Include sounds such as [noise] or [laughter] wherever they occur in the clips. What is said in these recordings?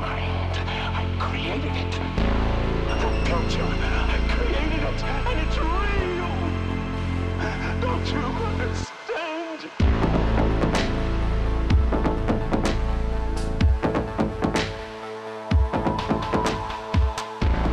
mind. I created it. The culture. I created it, and it's real. Don't you understand?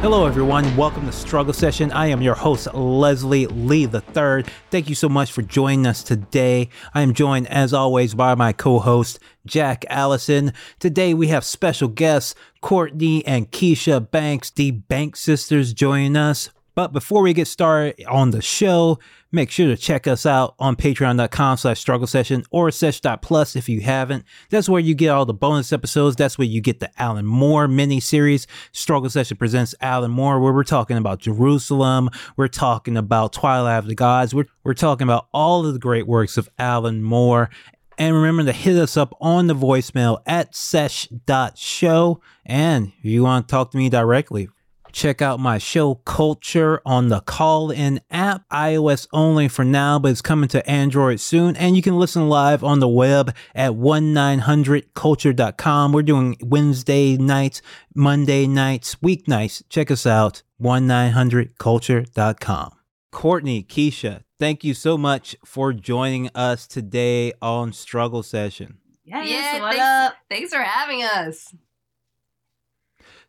Hello, everyone. Welcome to Struggle Session. I am your host, Leslie Lee III. Thank you so much for joining us today. I am joined, as always, by my co host, Jack Allison. Today, we have special guests, Courtney and Keisha Banks, the Bank sisters, joining us. But before we get started on the show, make sure to check us out on patreon.com slash struggle session or sesh.plus if you haven't. That's where you get all the bonus episodes. That's where you get the Alan Moore mini series. Struggle Session presents Alan Moore, where we're talking about Jerusalem. We're talking about Twilight of the Gods. We're, we're talking about all of the great works of Alan Moore. And remember to hit us up on the voicemail at sesh.show. And if you want to talk to me directly, Check out my show Culture on the Call In app, iOS only for now, but it's coming to Android soon. And you can listen live on the web at 1900culture.com. We're doing Wednesday nights, Monday nights, weeknights. Check us out, 1900culture.com. Courtney, Keisha, thank you so much for joining us today on Struggle Session. Yes, Yeah, what thanks- up? Thanks for having us.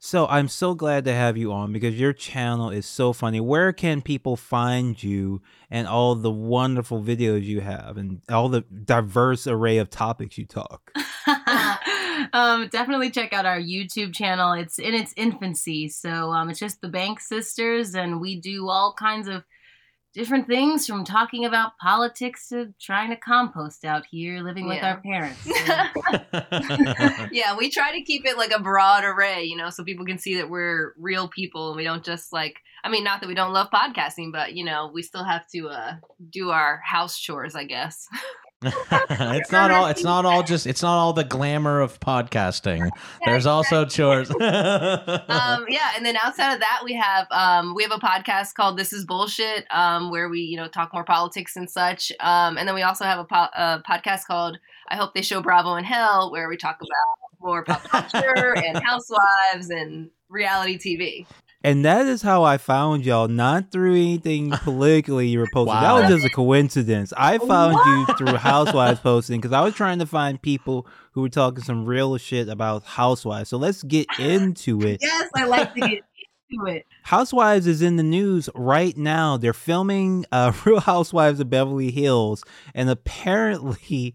So I'm so glad to have you on because your channel is so funny. Where can people find you and all the wonderful videos you have and all the diverse array of topics you talk? [laughs] um, definitely check out our YouTube channel. It's in its infancy, so um, it's just the Bank Sisters, and we do all kinds of different things from talking about politics to trying to compost out here, living with Yeah. our parents. [laughs] So- [laughs] yeah, we try to keep it like a broad array, you know, so people can see that we're real people and we don't just like I mean, not that we don't love podcasting, but you know, we still have to uh do our house chores, I guess. [laughs] [laughs] it's not all it's not all just it's not all the glamour of podcasting. [laughs] There's also chores. [laughs] um yeah, and then outside of that we have um we have a podcast called This is Bullshit um where we, you know, talk more politics and such. Um and then we also have a, po- a podcast called I hope they show Bravo in Hell where we talk about more pop culture and housewives and reality TV. And that is how I found y'all, not through anything [laughs] politically you were posting. That was just a coincidence. I found you through Housewives [laughs] posting because I was trying to find people who were talking some real shit about Housewives. So let's get into it. yes, I like to get into it. [laughs] Housewives is in the news right now. They're filming uh, Real Housewives of Beverly Hills, and apparently,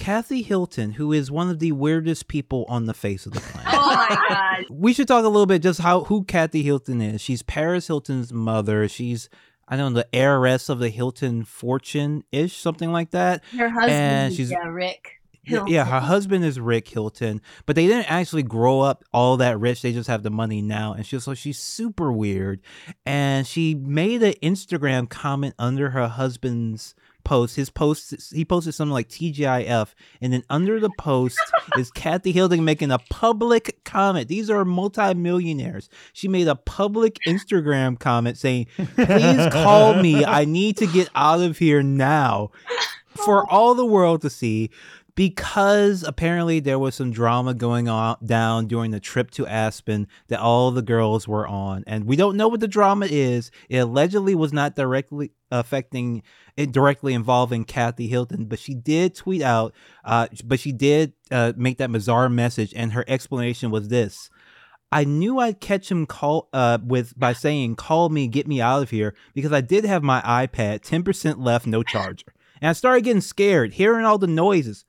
Kathy Hilton, who is one of the weirdest people on the face of the planet. Oh my god. [laughs] we should talk a little bit just how who Kathy Hilton is. She's Paris Hilton's mother. She's I don't know the heiress of the Hilton fortune ish, something like that. Her husband, And she's- yeah, Rick. Yeah, yeah, her husband is Rick Hilton, but they didn't actually grow up all that rich. They just have the money now, and she's so she's super weird. And she made an Instagram comment under her husband's post. His post, he posted something like TGIF, and then under the post is Kathy Hilton making a public comment. These are multimillionaires. She made a public Instagram comment saying, "Please call me. I need to get out of here now." For [laughs] all the world to see, because apparently there was some drama going on down during the trip to Aspen that all the girls were on, and we don't know what the drama is. It allegedly was not directly affecting it directly involving Kathy Hilton, but she did tweet out, uh, but she did uh, make that bizarre message, and her explanation was this. I knew I'd catch him call uh with by saying call me get me out of here because I did have my iPad 10% left no charger. And I started getting scared hearing all the noises.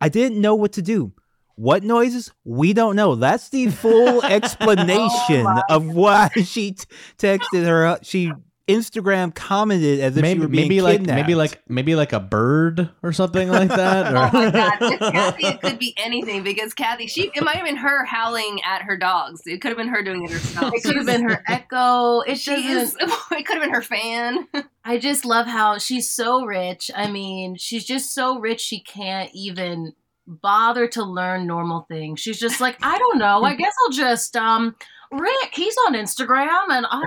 I didn't know what to do. What noises? We don't know. That's the full [laughs] oh explanation of why she t- texted her. She Instagram commented as if she maybe were being maybe like maybe like maybe like a bird or something like that. [laughs] Oh my god, or- Kathy it could be anything because Kathy, she it might have been her howling at her dogs. It could have been her doing it herself. It could have been her echo. It She is. [laughs] It could have been her fan. I just love how she's so rich. I mean, she's just so rich she can't even bother to learn normal things. She's just like, I don't know. I guess I'll just um Rick, he's on Instagram, and I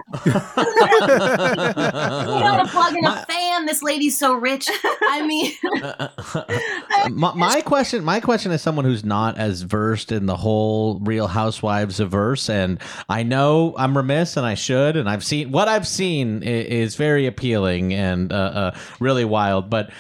you know, to plug in a fan. This lady's so rich. I mean, [laughs] my, my question my question is someone who's not as versed in the whole real housewives verse and i know i'm remiss and i should and i've seen what i've seen i- is very appealing and uh, uh, really wild but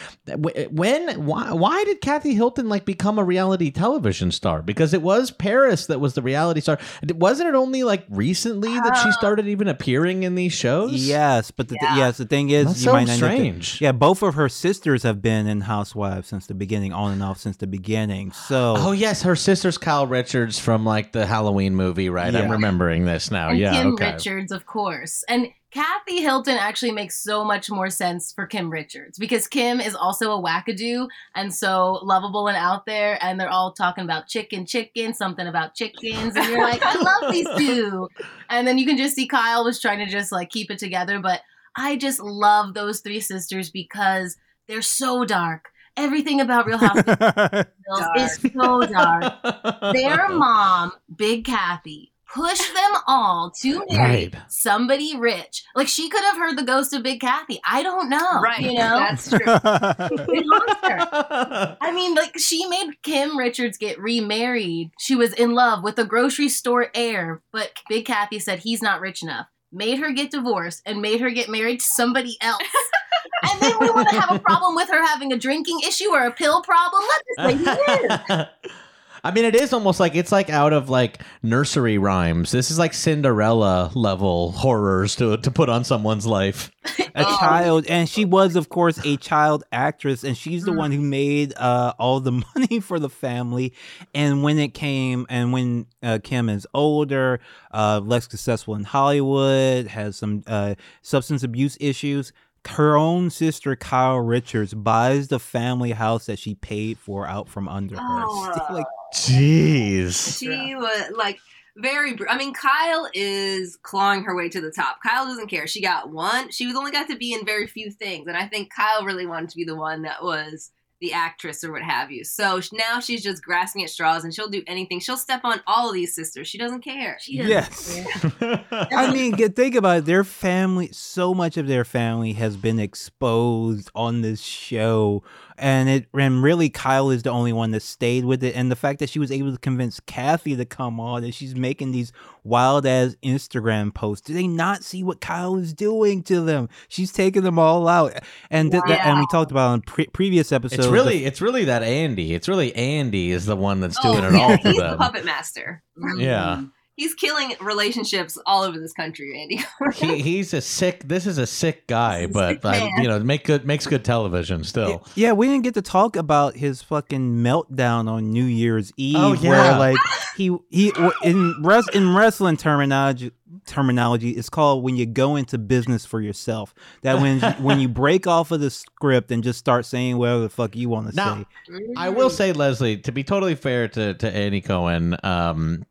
when why, why did kathy hilton like become a reality television star because it was paris that was the reality star wasn't it only like recently that she uh, started even appearing in these shows Yes, but the th- yes, the thing is, That's you so might not know the- strange. yeah, both of her sisters have been in Housewives since the beginning, on and off since the beginning. So, Oh yes, her sister's Kyle Richards from like the Halloween movie, right? I'm remembering this now. and yeah, Kim okay. Richards, of course. And Kathy Hilton actually makes so much more sense for Kim Richards because Kim is also a wackadoo and so lovable and out there. And they're all talking about chicken, chicken, something about chickens. And you're like, I love these two. [laughs] And then you can just see Kyle was trying to just like keep it together. But I just love those three sisters because they're so dark. Everything about Real Housewives [laughs] is so dark. [laughs] Their mom, Big Kathy, pushed them all to [laughs] marry Right. somebody rich. Like she could have heard the ghost of Big Kathy. I don't know. right. You know? That's true. It haunts her. I mean, like she made Kim Richards get remarried. She was in love with a grocery store heir, but Big Kathy said he's not rich enough. Made her get divorced and made her get married to somebody else. [laughs] and then we want to have a problem with her having a drinking issue or a pill problem. Let this lady live. I mean, it is almost like it's like out of like nursery rhymes. This is like Cinderella level horrors to to put on someone's life. [laughs] a Oh. child, and she was, of course, a child actress, and she's the Mm. one who made uh, all the [laughs] money for the family. And when it came, and when uh, Kim is older, uh, less successful in Hollywood, has some uh, substance abuse issues. Her own sister Kyle Richards buys the family house that she paid for out from under her. Oh. like, Jeez. She was like very. br- I mean, Kyle is clawing her way to the top. Kyle doesn't care. She got one. She was only got to be in very few things, and I think Kyle really wanted to be the one that was the actress or what have you. So now she's just grasping at straws, and she'll do anything. She'll step on all of these sisters. She doesn't care. She doesn't Yes. care. [laughs] I mean, think about it. Their family, so much of their family has been exposed on this show. And it and really Kyle is the only one that stayed with it. And the fact that she was able to convince Kathy to come on and she's making these wild ass Instagram posts. Do they not see what Kyle is doing to them? She's taking them all out. And th- that- and we talked about on pre- previous episodes. It's the- really, it's really that Andy. It's really Andy is the one that's oh, doing it Oh, yeah, all for he's the puppet master. Yeah. He's killing relationships all over this country, Andy. [laughs] He, he's a sick. This is a sick guy, a but sick I, you know, make good makes good television still. Yeah, we didn't get to talk about his fucking meltdown on New Year's Eve, Oh, where like he he in res, in wrestling terminology terminology it's called when you go into business for yourself. That when when you break off of the script and just start saying whatever the fuck you want to Now- say. I will say, Leslie, to be totally fair to to Andy Cohen, um,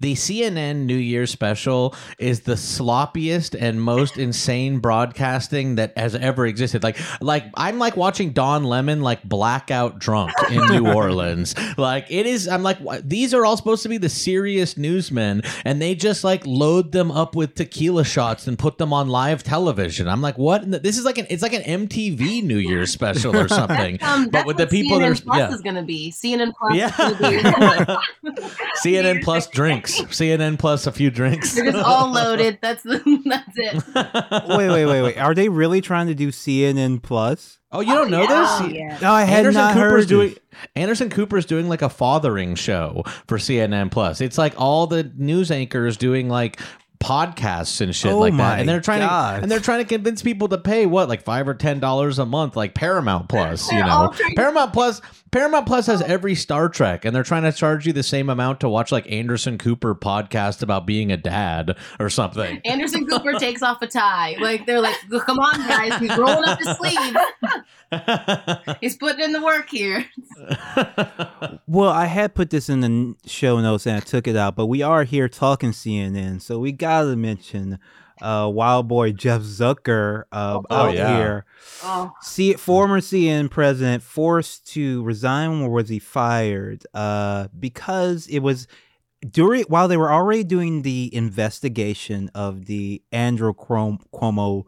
the CNN New Year special is the sloppiest and most insane broadcasting that has ever existed. Like, like I'm like watching Don Lemon like blackout drunk in New [laughs] Orleans. Like it is. I'm like, these are all supposed to be the serious newsmen, and they just like load them up with tequila shots and put them on live television. I'm like, what? in the- This is like an it's like an MTV New Year special or something. [laughs] Um, but with the people CNN that are Plus yeah. is going to be. CNN Plus Yeah. is going to be. CNN plus drinks. [laughs] CNN plus a few drinks. They're just all loaded. That's the, [laughs] that's it. [laughs] wait, wait, wait, wait. Are they really trying to do CNN Plus? Oh, you don't oh, know Oh, this? yeah. No, I had Anderson not Cooper's heard doing this. Anderson Cooper's doing like a fathering show for CNN Plus. It's like all the news anchors doing like podcasts and shit Oh like that. And they're trying God. to and they're trying to convince people to pay what, like five or ten dollars a month, like Paramount Plus, you They're know. Paramount Plus Paramount Plus has every Star Trek, and they're trying to charge you the same amount to watch like Anderson Cooper podcast about being a dad or something. Anderson Cooper takes off a tie. Like they're like, come on, guys, he's rolling up his sleeves. [laughs] He's putting in the work here. [laughs] Well, I had put this in the show notes and I took it out, but we are here talking CNN, so we gotta mention uh, Wild Boy Jeff Zucker uh, Oh, out yeah. here. Oh, See, former CNN president forced to resign or was he fired? Uh, because it was during while they were already doing the investigation of the Andrew Cuomo, Cuomo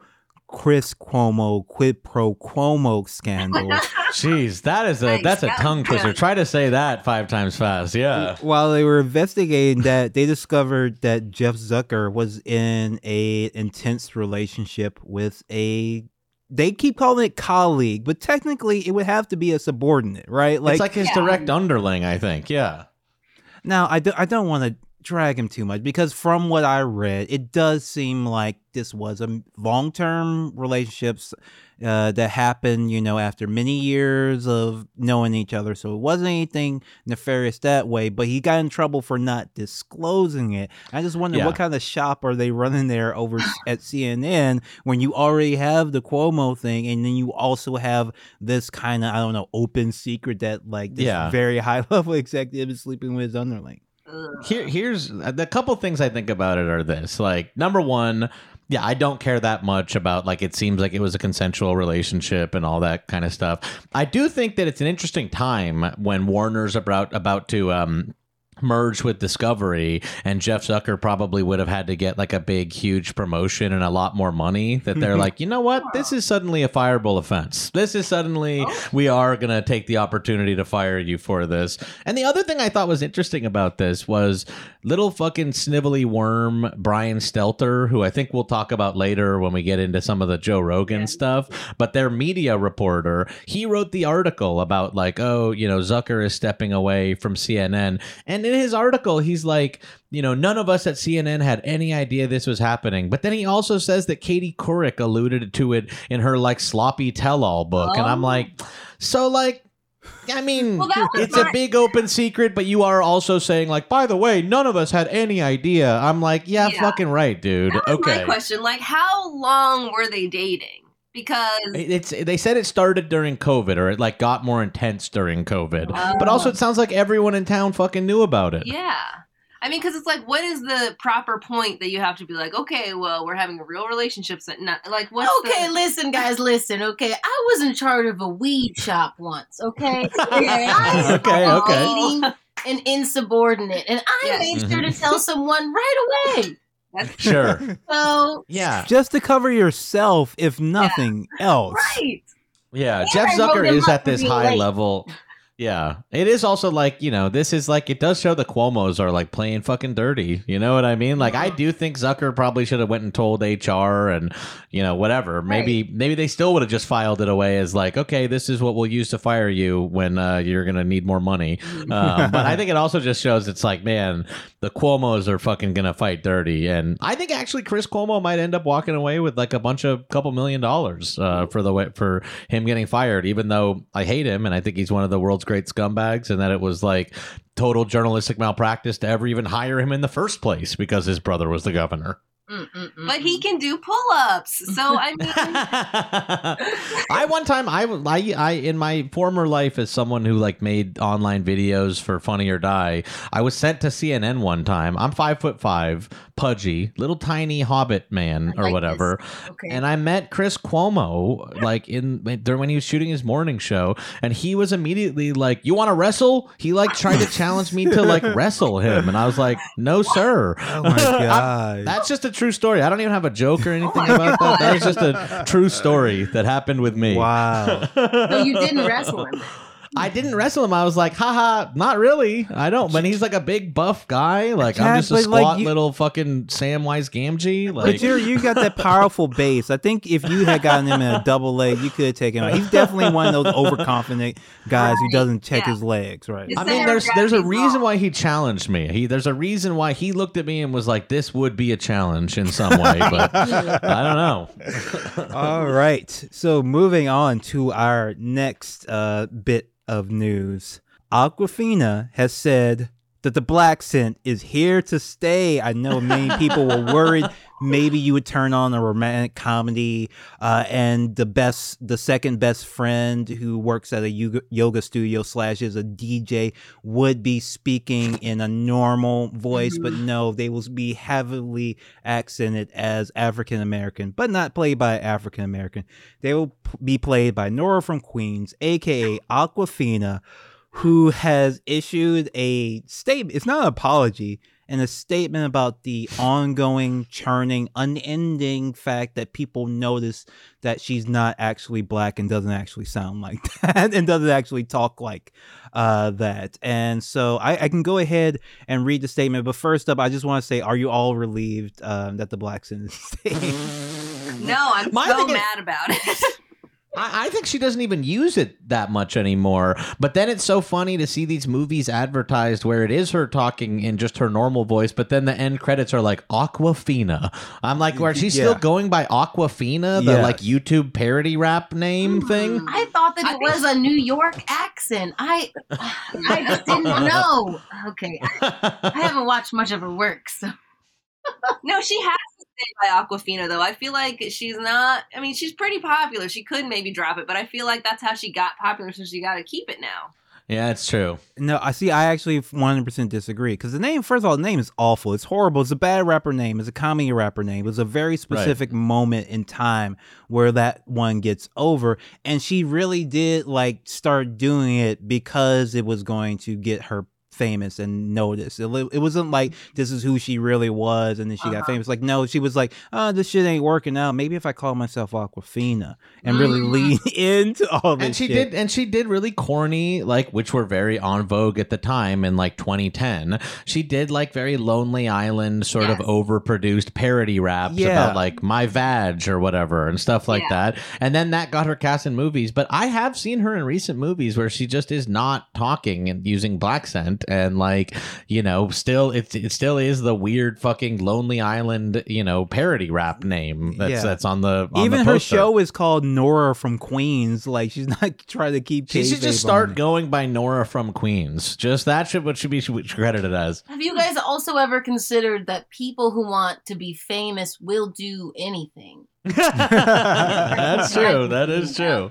Chris Cuomo quid pro Cuomo scandal. [laughs] Jeez, that is a Nice. that's a tongue twister. Try to say that five times fast. Yeah. While they were investigating that, they discovered that Jeff Zucker was in a intense relationship with a. They keep calling it colleague, but technically it would have to be a subordinate, right? it's like his Yeah. direct underling, I think. Yeah. Now, I, do, I don't want to drag him too much because from what I read, it does seem like this was a long term relationships uh, that happened, you know, after many years of knowing each other. So it wasn't anything nefarious that way, but he got in trouble for not disclosing it. I just wonder Yeah. what kind of shop are they running there over at CNN when you already have the Cuomo thing and then you also have this kind of, I don't know, open secret that like this Yeah. very high [laughs] level executive is sleeping with his underling. Here, here's the couple things I think about it are this. Like, number one, yeah, I don't care that much about like it seems like it was a consensual relationship and all that kind of stuff. I do think that it's an interesting time when Warner's about about to um merge with Discovery and Jeff Zucker probably would have had to get like a big huge promotion and a lot more money that they're like, "You know what? [laughs] This is suddenly a fireable offense. This is suddenly oh. we are going to take the opportunity to fire you for this." And the other thing I thought was interesting about this was little fucking snivelly worm Brian Stelter, who I think we'll talk about later when we get into some of the Joe Rogan stuff, but their media reporter, he wrote the article about like, oh, you know, Zucker is stepping away from CNN. And his article, he's like, you know, none of us at CNN had any idea this was happening. But then he also says that Katie Couric alluded to it in her like sloppy tell-all book. And I'm Oh. like, so like I mean, Well, it's a big open secret, but you are also saying like, by the way, none of us had any idea. I'm like, yeah, Yeah. fucking right, dude. Okay. my question. Like, how long were they dating? Because It's they said it started during COVID or it like got more intense during COVID. Oh. But also it oh. sounds like everyone in town fucking knew about it. yeah. I mean, because it's like, what is the proper point that you have to be like, okay, well, we're having a real relationship, so not like what's okay, the- listen, guys, listen. Okay, I was in charge of a weed shop once. Okay, [laughs] [laughs] Okay. I Okay, was okay. dating an insubordinate, and I Yes. made sure to mm-hmm. tell someone right away. That's [laughs] Sure. [laughs] So, Yeah. Just to cover yourself, if nothing else. right. Yeah. Jeff Zucker is at this high late. level. Yeah. It is also like, you know, this is like it does show the Cuomo's are like playing fucking dirty. You know what I mean? Like I do think Zucker probably should have went and told HR and, you know, whatever. Maybe maybe they still would have just filed it away as like, okay, this is what we'll use to fire you when uh, you're gonna need more money. Um, but I [laughs] think it also just shows it's like, man, the Cuomo's are fucking gonna fight dirty, and I think actually Chris Cuomo might end up walking away with like a bunch of couple million dollars uh, for the way for him getting fired. Even though I hate him and I think he's one of the world's great scumbags, and that it was like total journalistic malpractice to ever even hire him in the first place because his brother was the governor. Mm-mm-mm. but he mm. can do pull-ups. So I mean, [laughs] I one time I, I I in my former life as someone who like made online videos for Funny or Die, I was sent to CNN one time. I'm five foot five, pudgy, little tiny hobbit man I or like whatever, Okay. and I met Chris Cuomo like in during when he was shooting his morning show, and he was immediately like, "You want to wrestle?" He like tried to challenge me to like [laughs] wrestle him, and I was like, "No, sir." Oh my [laughs] god. That's just a true story. I don't even have a joke or [laughs] oh anything about that. That was just a true story that happened with me. wow. [laughs] so you didn't wrestle him. I didn't wrestle him. I was like, haha, not really. I don't. But he's like a big buff guy. Like I'm just a but, like, squat you- little fucking Samwise Gamgee. But Like you you got that powerful base. I think if you had gotten him in a double leg, you could have taken him out. He's definitely one of those overconfident guys who doesn't check yeah. his legs, right? I mean, center there's there's a gravity's reason why he challenged me. He there's a reason why he looked at me and was like, "This would be a challenge in some way," but [laughs] I don't know. All right. So moving on to our next uh, bit of news. Awkwafina has said that the blaccent is here to stay. I know many people were worried maybe you would turn on a romantic comedy uh, and the best the second best friend who works at a yoga, studio slash is a dj would be speaking in a normal voice but no they will be heavily accented as african american but not played by african american they will p- be played by nora from queens aka awkwafina who has issued a statement. It's not an apology, and a statement about the ongoing, churning, unending fact that people notice that she's not actually black and doesn't actually sound like [laughs] that and doesn't actually talk like uh, that. And so I, I, can go ahead and read the statement. But first up, I just want to say, are you all relieved um, that the blacks in the [laughs] state? No, I'm My so is- mad about it. [laughs] I, I think she doesn't even use it that much anymore. But then it's so funny to see these movies advertised where it is her talking in just her normal voice, but then the end credits are like Awkwafina. I'm like, where she's still going by Awkwafina, the Yes. like YouTube parody rap name mm-hmm. thing. I thought that I it think- was a New York accent. I I just didn't [laughs] know. Okay, I haven't watched much of her work, so no, she has to stay by Awkwafina though. I feel like she's not. I mean, she's pretty popular. She could maybe drop it, but I feel like that's how she got popular, so she got to keep it now. Yeah, it's true. No, I see. I actually 100% disagree because the name, first of all, the name is awful. It's horrible. It's a bad rapper name. It's a comedy rapper name. It was a very specific moment in time where that one gets over. And she really did like start doing it because it was going to get her famous and noticed. It, it wasn't like this is who she really was and then she got Uh-huh. famous. Like, no, she was like, oh, this shit ain't working out. Maybe if I call myself Awkwafina and really Mm. lean [laughs] into all this and she shit. did and she did really corny like which were very on vogue at the time in like 2010 she did like very lonely island sort of overproduced parody raps Yeah. about like my vag or whatever and stuff like Yeah. that and then that got her cast in movies but i have seen her in recent movies where she just is not talking and using blaccent and like you know still it, it still is the weird fucking lonely island you know parody rap name that's Yeah. that's on the on Even the her show is called Nora from Queens. Like she's [laughs] not trying to keep. She should just start on it. going by Nora from Queens. Just that should what should be credited as. have you guys also ever considered that people who want to be famous will do anything? [laughs] [laughs] That's true. That is true.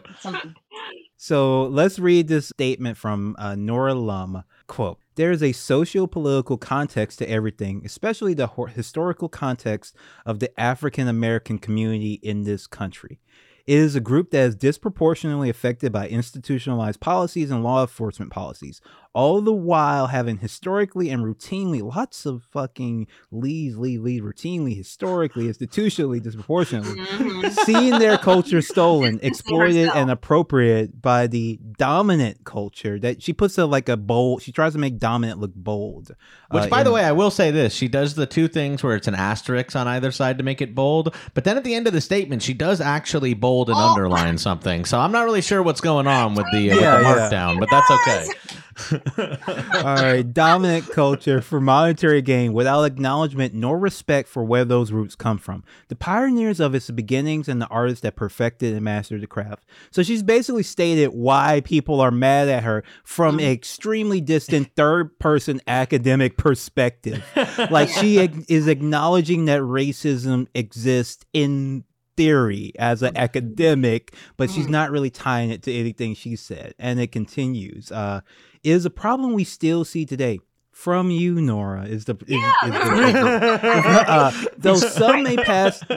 So let's read this statement from uh, Nora Lum. Quote, there is a socio-political context to everything, especially the historical context of the African American community in this country. It is a group that is disproportionately affected by institutionalized policies and law enforcement policies, all the while having historically and routinely lots of fucking leads, lead, lead, routinely, historically, institutionally, disproportionately Mhm. seeing their culture [laughs] stolen, exploited, and appropriated by the dominant culture. That she puts a like a bold. She tries to make dominant look bold. Which, uh, by the way, I will say this: she does the two things where it's an asterisk on either side to make it bold, but then at the end of the statement, she does actually bold and Oh. underline something. So I'm not really sure what's going on with the, uh, Yeah, with the yeah. markdown, but that's okay. [laughs] [laughs] all right, dominant culture for monetary gain without acknowledgement nor respect for where those roots come from. The pioneers of its beginnings and the artists that perfected and mastered the craft. So she's basically stated why people are mad at her from an extremely distant third person academic perspective. [laughs] like she is acknowledging that racism exists in theory as an academic but she's Mhm. not really tying it to anything she said and it continues uh is a problem we still see today from you nora is the is, Yeah, is the- [laughs] uh, though some may pass [laughs]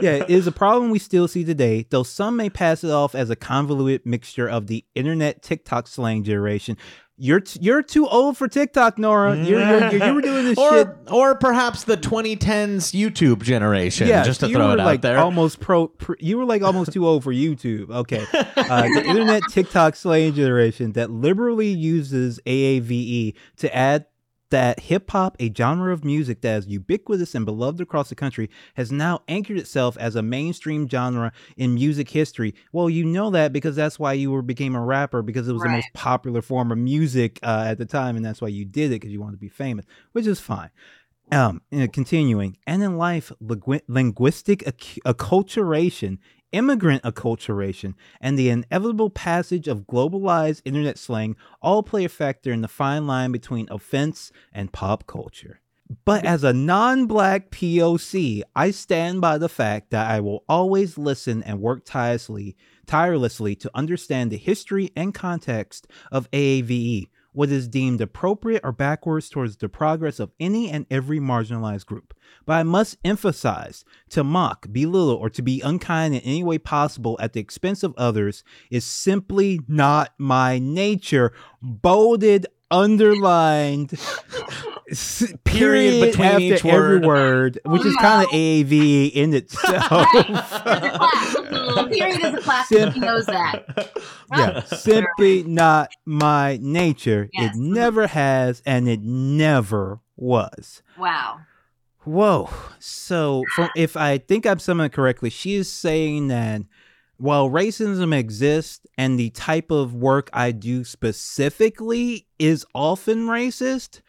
yeah it is a problem we still see today though some may pass it off as a convoluted mixture of the internet tiktok slang generation you're t- you're too old for TikTok, Nora. You're, you're, [laughs] you're, you were doing this shit or, or perhaps the 2010s YouTube generation, yeah, just to you throw were it out like there. Almost pro, pr you were like almost too old for YouTube. Okay, uh, the internet TikTok slang generation that liberally uses AAVE to add that hip hop, a genre of music that is ubiquitous and beloved across the country, has now anchored itself as a mainstream genre in music history. Well, you know that because that's why you were became a rapper because it was the most popular form of music uh, at the time, and that's why you did it because you wanted to be famous, which is fine. Um, continuing, and in life, lingu- linguistic acc- acculturation, immigrant acculturation, and the inevitable passage of globalized internet slang all play a factor in the fine line between offense and pop culture. But as a non black POC, I stand by the fact that I will always listen and work tirelessly, tirelessly to understand the history and context of AAVE. What is deemed appropriate or backwards towards the progress of any and every marginalized group. But I must emphasize to mock, belittle, or to be unkind in any way possible at the expense of others is simply not my nature. Bolded, underlined, [laughs] period, Period between after each every word. word, which is kind of AAV in itself. [laughs] There's a class. Period is a class. Sim- He knows that. [laughs] yeah, simply not my nature. Yes. It never has, and it never was. Wow. Whoa. So, from, ah. if I think I'm summing it correctly, she is saying that while racism exists and the type of work I do specifically is often racist,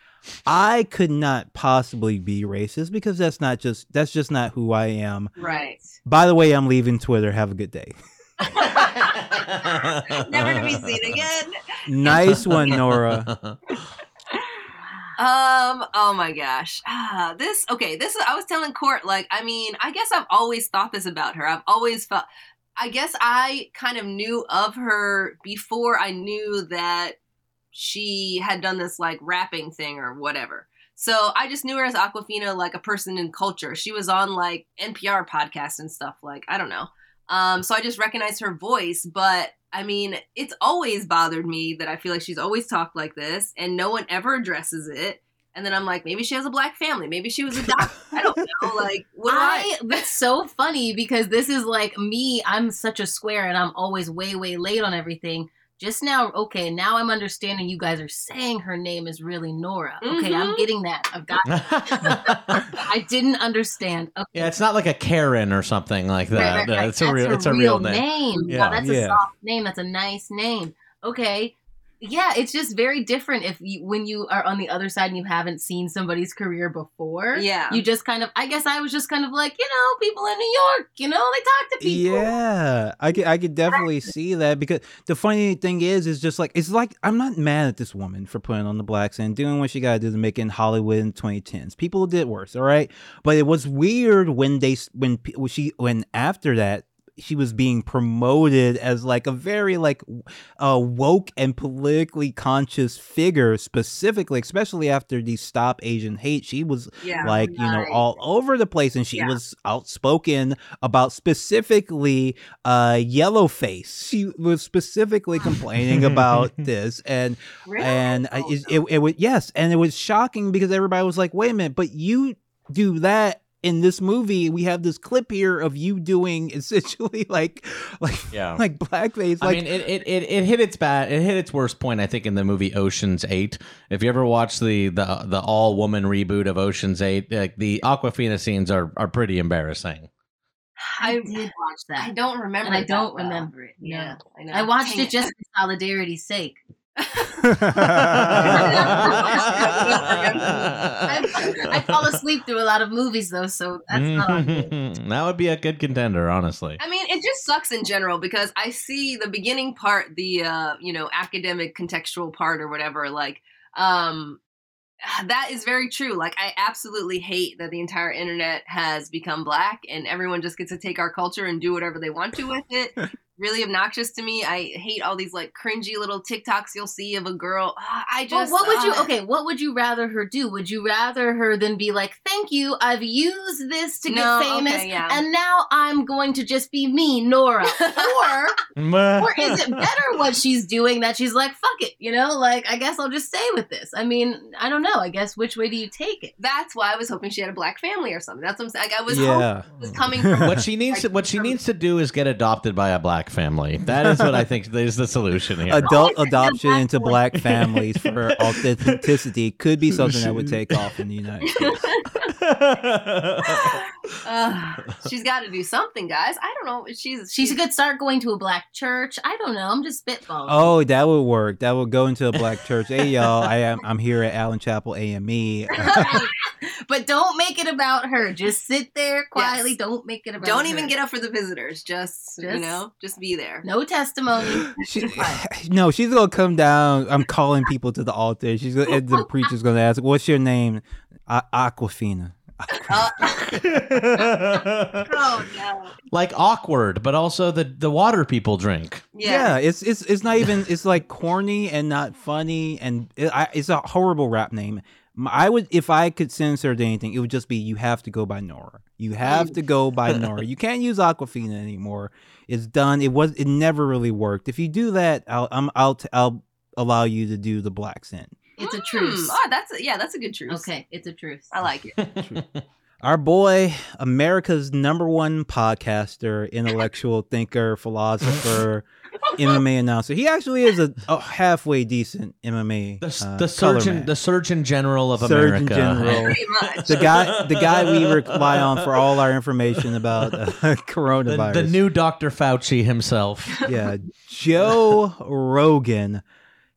I could not possibly be racist because that's not just that's just not who I am. Right. By the way, I'm leaving Twitter. Have a good day. [laughs] Never to be seen again. Nice one, Nora. [laughs] Um. Oh my gosh. Ah, this. Okay. This. is I was telling Court. Like. I mean. I guess I've always thought this about her. I've always felt. I guess I kind of knew of her before I knew that she had done this like rapping thing or whatever. So I just knew her as Awkwafina, like a person in culture. She was on like NPR podcasts and stuff. Like I don't know. Um. So I just recognized her voice, but I mean, it's always bothered me that I feel like she's always talked like this and no one ever addresses it. And then I'm like, maybe she has a black family. Maybe she was adopted. I don't [laughs] know. Like, what I? I that's so funny because this is like me. I'm such a square and I'm always way, way late on everything. Just now, okay, now I'm understanding you guys are saying her name is really Nora. Okay, I'm Mhm. getting that. I've got [laughs] I didn't understand. Okay. yeah, it's not like a Karen or something like that. Right, right, right. It's a That's real. It's a real name. Yeah, Yeah. that's Yeah. a soft name. That's a nice name. Okay. Yeah, it's just very different if you when you are on the other side and you haven't seen somebody's career before. Yeah. You just kind of I guess I was just kind of like, you know, people in New York, you know, they talk to people. Yeah, I could I could definitely see that because the funny thing is, is just like it's like I'm not mad at this woman for putting on the blacks and doing what she got to do to make it in Hollywood in 2010s. People did worse, all right, but it was weird when they when when she when after that she was being promoted as like a very like uh, woke and politically conscious figure specifically especially after the stop asian hate she was yeah. like you know all over the place and she Yeah. was outspoken about specifically uh yellowface she was specifically complaining about [laughs] this and Really? and I- Oh, it, no. it, it was yes and it was shocking because everybody was like wait a minute but you do that in this movie we have this clip here of you doing [laughs] essentially like like Yeah. like blackface I like mean, it, it, it, it hit its bad. It hit its worst point, I think, in the movie Ocean's Eight. If you ever watch the the the all woman reboot of Ocean's Eight, like the Awkwafina scenes are are pretty embarrassing. I I, did watch that. I don't remember. And I don't that well. remember it. no. Yeah. I know. I watched Dang it just for solidarity's sake. I, fall asleep through a lot of movies though, so that's not on me. [laughs] that would be a good contender, honestly. I mean, it just sucks in general because I see the beginning part, the uh, you know, academic contextual part or whatever, like um [sighs] that is very true. Like I absolutely hate that the entire internet has become black and everyone just gets to take our culture and do whatever they want to with it. [laughs] really obnoxious to me. I hate all these like cringy little TikToks you'll see of a girl. Ah, I Well, just what would you okay, what would you rather her do? Would you rather her than be like, Thank you, I've used this to No, get famous okay, yeah. and now I'm going to just be me, Nora. or [laughs] or is it better what she's doing that she's like, fuck it, you know? Like, I guess I'll just stay with this. I mean, I don't know. I guess which way do you take it? That's why I was hoping she had a black family or something. That's what I'm saying. Like, I was hoping yeah it was coming from what she needs to what she needs to do is get adopted by a black family. That is what I think is the solution here. adult adoption into black [laughs] families for authenticity could be something that would take off in the United States. [laughs] Uh, she's got to do something, guys. I don't know. She's She could start going to a black church. I don't know. I'm just spitballing. Oh, that would work. That would go into a black church. Hey, y'all, I am I'm here at Allen Chapel AME. [laughs] but don't make it about her. Just sit there quietly. Yes. Don't make it about Don't her. even get up for the visitors. Just, you know, just be there. no testimony. [gasps] She, [laughs] no, she's gonna come down. I'm calling people to the altar. She's gonna, the [laughs] preacher's gonna ask, "What's your name?" A- Awkwafina. Uh, [laughs] oh no. like awkward, but also the the water people drink. Yeah. it's it's it's not even it's like corny and not funny and it, I, it's a horrible rap name. M- I would if I could censor anything, it would just be you have to go by Nora. You have to go by Nora. You can't use Awkwafina anymore. It's done. It was it never really worked. If you do that, I'll I'm, I'll t- I'll allow you to do the black sin. It's a Mm, truce. Oh, that's a, yeah, that's a good truce. Okay, it's a truce. I like it. [laughs] Our boy, America's number one podcaster, intellectual thinker, philosopher, MMA announcer. He actually is a, a halfway decent MMA. The, uh, the surgeon, man. the Surgeon General of Surgeon America. General. [laughs] Pretty much. the guy, the guy we rely on for all our information about uh, [laughs] The, coronavirus. the new Dr. Fauci himself. yeah, Joe Rogan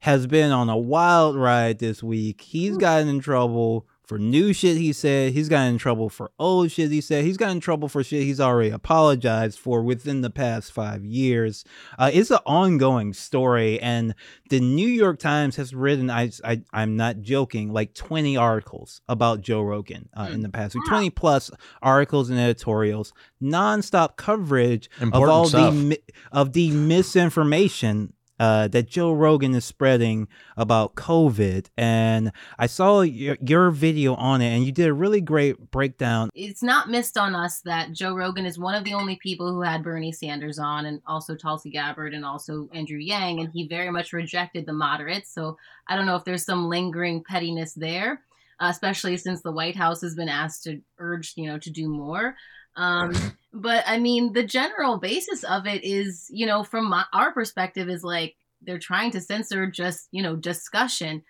has been on a wild ride this week. He's gotten in trouble for new shit he said. He's gotten in trouble for old shit he said. He's gotten in trouble for shit he's already apologized for within the past five years. Uh, it's an ongoing story, and the New York Times has written. I, I I'm not joking. Like 20 articles about Joe Rogan uh, in the past week. 20 plus articles and editorials, nonstop coverage of all stuff. the of the misinformation uh, that Joe Rogan is spreading about COVID. And I saw your, your video on it, and you did a really great breakdown. it's not missed on us that Joe Rogan is one of the only people who had Bernie Sanders on, and also Tulsi Gabbard, and also Andrew Yang, and he very much rejected the moderates. So I don't know if there's some lingering pettiness there, especially since the White House has been asked to urge, you know, to do more. Um, but I mean, the general basis of it is, you know, from my, our perspective, is like they're trying to censor just, you know, discussion.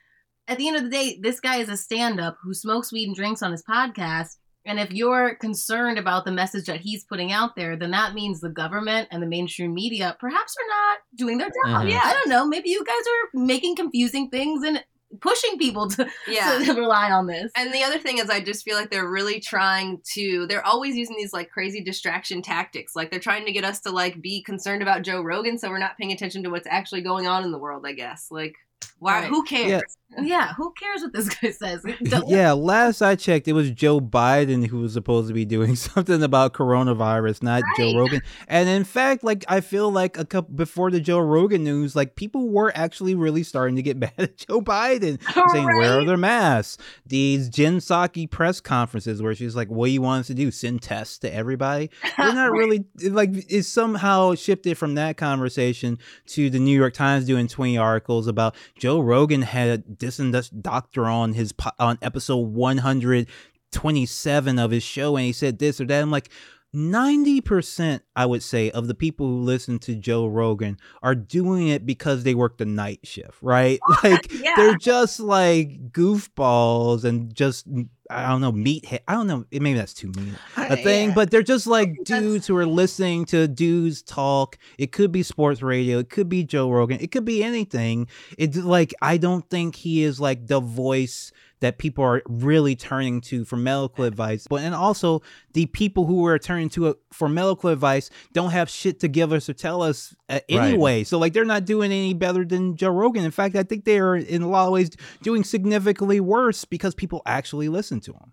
At the end of the day, this guy is a stand up who smokes weed and drinks on his podcast. And if you're concerned about the message that he's putting out there, then that means the government and the mainstream media perhaps are not doing their job. Mhm. Yeah, I don't know. Maybe you guys are making confusing things and pushing people to, [laughs] Yeah. to rely on this. And the other thing is, I just feel like they're really trying to. They're always using these like crazy distraction tactics. Like they're trying to get us to like be concerned about Joe Rogan, so we're not paying attention to what's actually going on in the world. I guess. Like, why? Right. Who cares? yeah, [laughs] who cares what this [laughs] guy says? [laughs] Don't- yeah, last I checked, it was Joe Biden who was supposed to be doing something about coronavirus, not Joe Rogan. And in fact, like I feel like a couple before the Joe Rogan news, like people were actually really starting to get mad at Joe Biden, saying, "Where are Right. their masks?" These Jen Psaki press conferences where she's like, "What do you want us to do? Send tests to everybody?" They're not really like it somehow shifted from that conversation to the New York Times doing 20 articles about Joe Rogan had a this doctor on his on episode 127 of his show and he said this or that. I'm like 90% I would say of the people who listen to Joe Rogan are doing it because they work the night shift, right? [laughs] [laughs] Like Yeah. they're just like goofballs and just I don't know meathead. I don't know. Maybe that's too mean a thing, Yeah. but they're just like dudes who are listening to dudes talk. It could be sports radio, it could be Joe Rogan, it could be anything. It's like I don't think he is like the voice that people are really turning to for medical advice. But and also the people who are turning to it for medical advice don't have shit to give us or tell us uh, anyway. So like they're not doing any better than Joe Rogan. In fact, I think they are in a lot of ways doing significantly worse because people actually listen to him.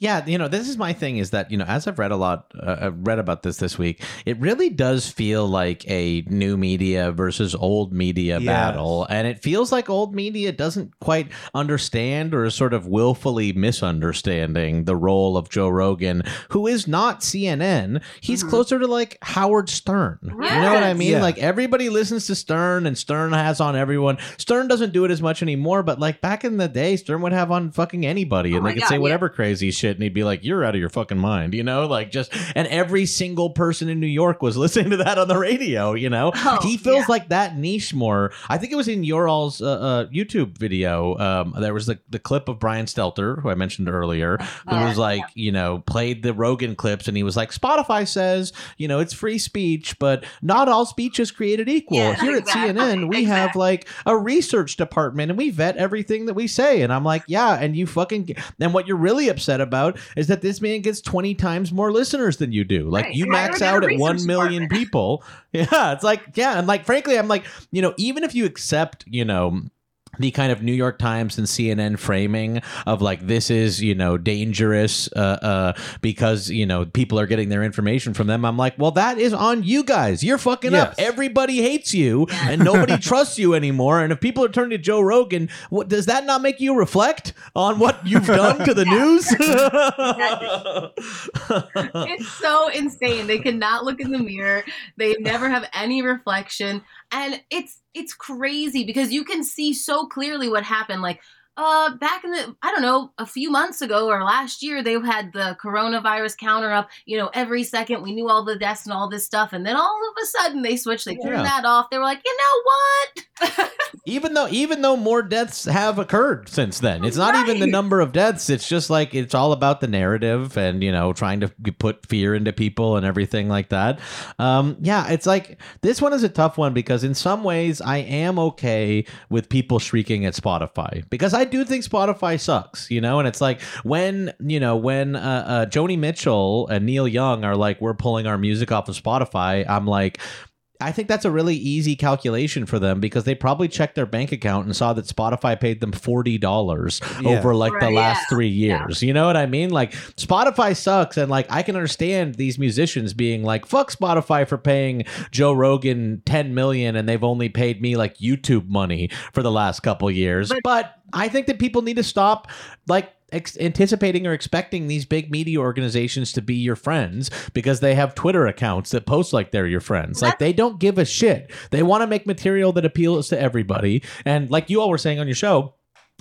Yeah, you know, this is my thing is that, you know, as I've read a lot, uh, I've read about this this week, it really does feel like a new media versus old media Yes. battle. And it feels like old media doesn't quite understand or is sort of willfully misunderstanding the role of Joe Rogan, who is not CNN. He's Mhm. closer to like Howard Stern. You know what I mean? Yeah. Like everybody listens to Stern and Stern has on everyone. Stern doesn't do it as much anymore, but like back in the day, Stern would have on fucking anybody and Oh they could God, say yeah. whatever crazy shit and he'd be like, You're out of your fucking mind, you know? Like just and every single person in New York was [laughs] listening to that on the radio, you know? Oh, he feels yeah. like that niche more. I think it was in your all's uh, uh, YouTube video. Um, there was the, the clip of Brian Stelter, who I mentioned earlier, who Yeah, was like, you know, played the Rogan clips and he was like, Spotify says, you know, it's free speech, but not all speech is created equal. Yeah, Here exactly, at CNN, we have like a research department and we vet everything that we say. And I'm like, yeah, and you fucking, and what you're really upset about is that this man gets 20 times more listeners than you do. Like Right. you max would they have out at million department? people. [laughs] Yeah, it's like, yeah. And like, frankly, I'm like, you know, even if you accept, you know, the kind of New York Times and CNN framing of like this is you know dangerous uh, uh, because you know people are getting their information from them. I'm like, well, that is on you guys. You're fucking up. Everybody hates you, and nobody [laughs] trusts you anymore. And if people are turning to Joe Rogan, what does that not make you reflect on what you've done to the [laughs] news? [laughs] it's so insane. They cannot look in the mirror. They never have any reflection. And it's it's crazy because you can see so clearly what happened. Like uh back in the I don't know, a few months ago or last year, they had the coronavirus counter up, you know, every second we knew all the deaths and all this stuff. And then all of a sudden they switched, they turned Yeah. that off. They were like, you know what? [laughs] even though even though more deaths have occurred since then it's not even the number of deaths it's just like it's all about the narrative and you know trying to put fear into people and everything like that um yeah it's like this one is a tough one because in some ways i am okay with people shrieking at spotify because i do think spotify sucks you know? And it's like when you know when uh, uh joni mitchell and neil young are like we're pulling our music off of spotify i'm like I think that's a really easy calculation for them because they probably checked their bank account and saw that Spotify paid them forty dollars Yeah. over like the last yeah, three yeah. years. You know what I mean? Like Spotify sucks, and like I can understand these musicians being like, "Fuck Spotify for paying Joe Rogan ten million, and they've only paid me like YouTube money for the last couple years." But- but I think that people need to stop like ex- anticipating or expecting these big media organizations to be your friends because they have Twitter accounts that post like they're your friends. Like they don't give a shit. They want to make material that appeals to everybody. And like you all were saying on your show,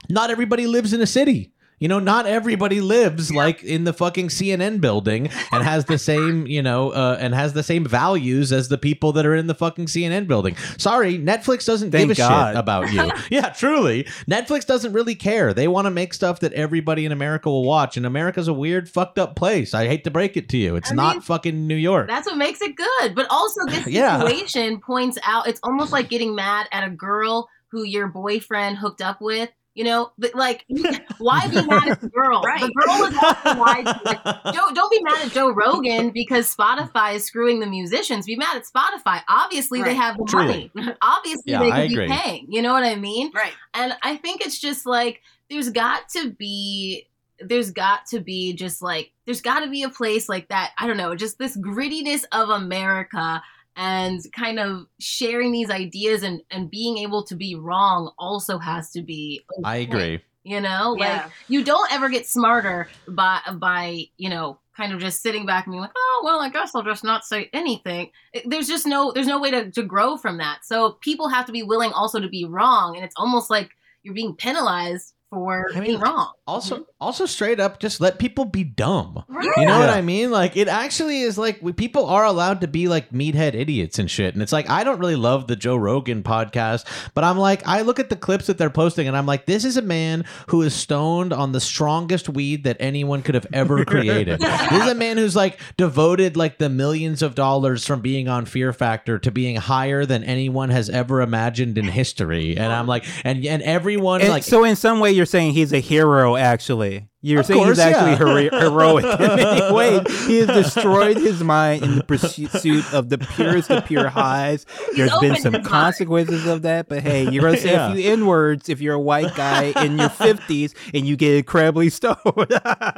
not everybody lives in a city. You know, not everybody lives like in the fucking CNN building and has the same, [laughs] you know, uh, and has the same values as the people that are in the fucking CNN building. Sorry, Netflix doesn't Thank give a God. shit about you. [laughs] yeah, truly. Netflix doesn't really care. They want to make stuff that everybody in America will watch. And America's a weird, fucked up place. I hate to break it to you. It's I not mean, fucking New York. That's what makes it good. But also, this [laughs] Yeah. situation points out it's almost like getting mad at a girl who your boyfriend hooked up with. You know, but like, [laughs] why be mad at the girl? Right. The girl is also lied [laughs] to. Like, don't be mad at Joe Rogan because Spotify is screwing the musicians. Be mad at Spotify. Obviously, they have the Truly. money. Obviously, Yeah, they I could be paying. You know what I mean? Right. And I think it's just like there's got to be there's got to be just like there's got to be a place like that. I don't know, just this grittiness of America and kind of sharing these ideas and and being able to be wrong also has to be I agree. You know, like you don't ever get smarter by by you know kind of just sitting back and being like, oh well, I guess I'll just not say anything. There's just no there's no way to to grow from that. So people have to be willing also to be wrong, and it's almost like you're being penalized for I being mean, wrong. Also, also straight up, just let people be dumb. Right. You know what I mean? Like it actually is like we, people are allowed to be like meathead idiots and shit. And it's like I don't really love the Joe Rogan podcast, but I'm like I look at the clips that they're posting and I'm like this is a man who is stoned on the strongest weed that anyone could have ever [laughs] created. this is a man who's like devoted like the millions of dollars from being on Fear Factor to being higher than anyone has ever imagined in history. And I'm like and and everyone And like so in some way, you're saying he's a hero. Actually, you're Of saying course, he's actually yeah. hero- [laughs] heroic in many ways. He has destroyed his mind in the pursuit of the purest of pure highs. There's been some his mind. consequences of that, but hey, you're gonna say Yeah. a few n words if you're a white guy in your fifties and you get incredibly stoned. [laughs]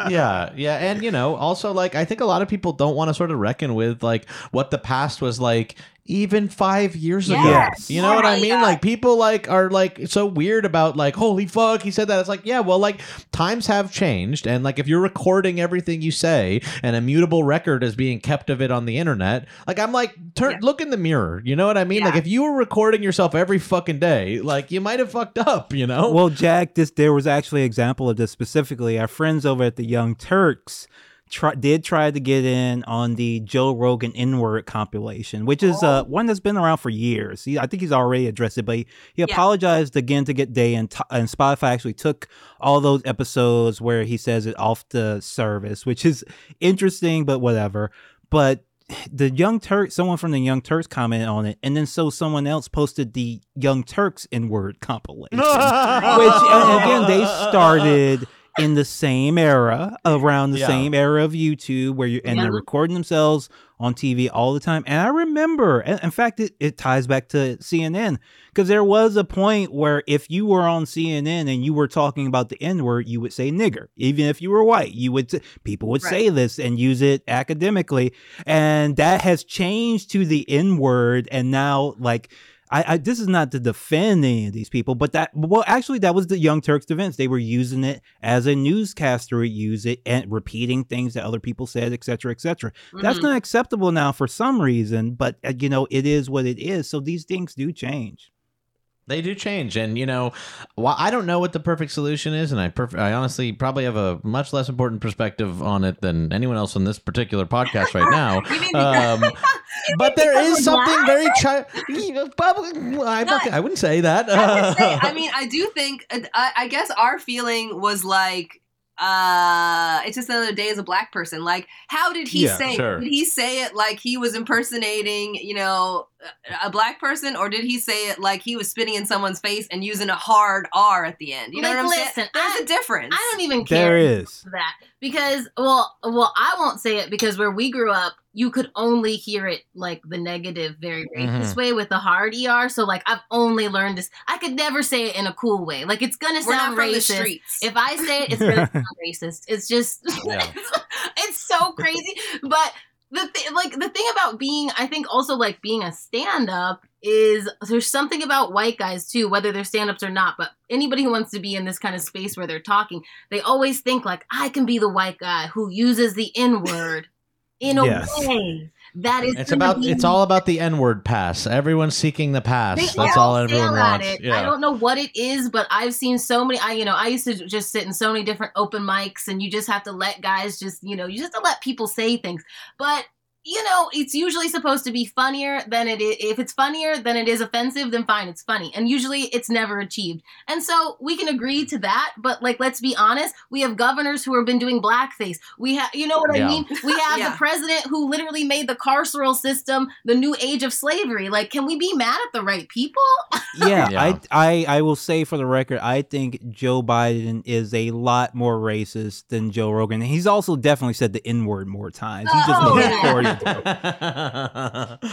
yeah, yeah, and you know, also like I think a lot of people don't want to sort of reckon with like what the past was like even five years ago. Yes. You know what I oh mean? yeah. Like people like are like so weird about like holy fuck he said that. It's like yeah, well like times have changed, and like if you're recording everything you say and a mutable record is being kept of it on the internet, like I'm like turn Yeah. look in the mirror. You know what I mean? Like if you were recording yourself every fucking day, like you might have fucked up. You know? Well, Jack, this there was actually an example of this specifically. Our friends over at the Young Turks try, did try to get in on the Joe Rogan N-word compilation, which is uh, one that's been around for years. He, I think he's already addressed it, but he, he apologized again to Get Day, and, t- and Spotify actually took all those episodes where he says it off the service, which is interesting, but whatever. But the Young Turks, someone from the Young Turks commented on it, and then so someone else posted the Young Turks N-word compilation [laughs] which again they started in the same era, around the Yeah. same era of YouTube, where you and they're recording themselves on TV all the time. And I remember, and in fact, it, it ties back to CNN because there was a point where if you were on CNN and you were talking about the N word, you would say nigger, even if you were white. You would s- people would say this and use it academically, and that has changed to the N word, and now like. I, I this is not to defend any of these people, but that well, actually, that was the Young Turks' defense. They were using it as a newscaster would use it and repeating things that other people said, etc., cetera, et cetera. That's not acceptable now for some reason, but uh, you know, it is what it is. So these things do change. They do change, and you know, while I don't know what the perfect solution is, and I perf- I honestly probably have a much less important perspective on it than anyone else on this particular podcast right now. [laughs] Um, but there because is we're something black? very child. I'm I wouldn't say that. I would say, I [laughs] mean, I do think. uh, I, I guess our feeling was like, uh, it's just another day as a black person. Like, how did he Yeah, say? sure. It? Did he say it like he was impersonating, you know, a black person, or did he say it like he was spitting in someone's face and using a hard R at the end? You know Like, what I'm listen, saying? There's I- a difference. I don't even care There is. that because well well I won't say it because where we grew up you could only hear it like the negative very racist way with the hard er so like I've only learned this I could never say it in a cool way. Like it's gonna We're sound from the racist. streets. if I say it it's gonna [laughs] sound racist. It's just [laughs] Yeah. it's so crazy. But the th- like the thing about being I think also like being a stand up is there's something about white guys too whether they're stand ups or not but anybody who wants to be in this kind of space where they're talking they always think like I can be the white guy who uses the n word in a Yes. way that is it's about be it's all about the N word pass. Everyone's seeking the pass. they That's all all everyone wants. it. Yeah. I don't know what it is, but I've seen so many. I, you know, I used to just sit in so many different open mics, and you just have to let guys just, you know, you just have to let people say things. But you know, it's usually supposed to be funnier than it is. If it's funnier than it is offensive, then fine, it's funny. And usually it's never achieved. And so we can agree to that. But like, let's be honest, we have governors who have been doing blackface. We have, you know what Yeah. I mean? We have Yeah. the president who literally made the carceral system the new age of slavery. Like, can we be mad at the right people? Yeah, Yeah. I, I I will say for the record, I think Joe Biden is a lot more racist than Joe Rogan. And he's also definitely said the N word more times. He just Oh, knows yeah. more to do.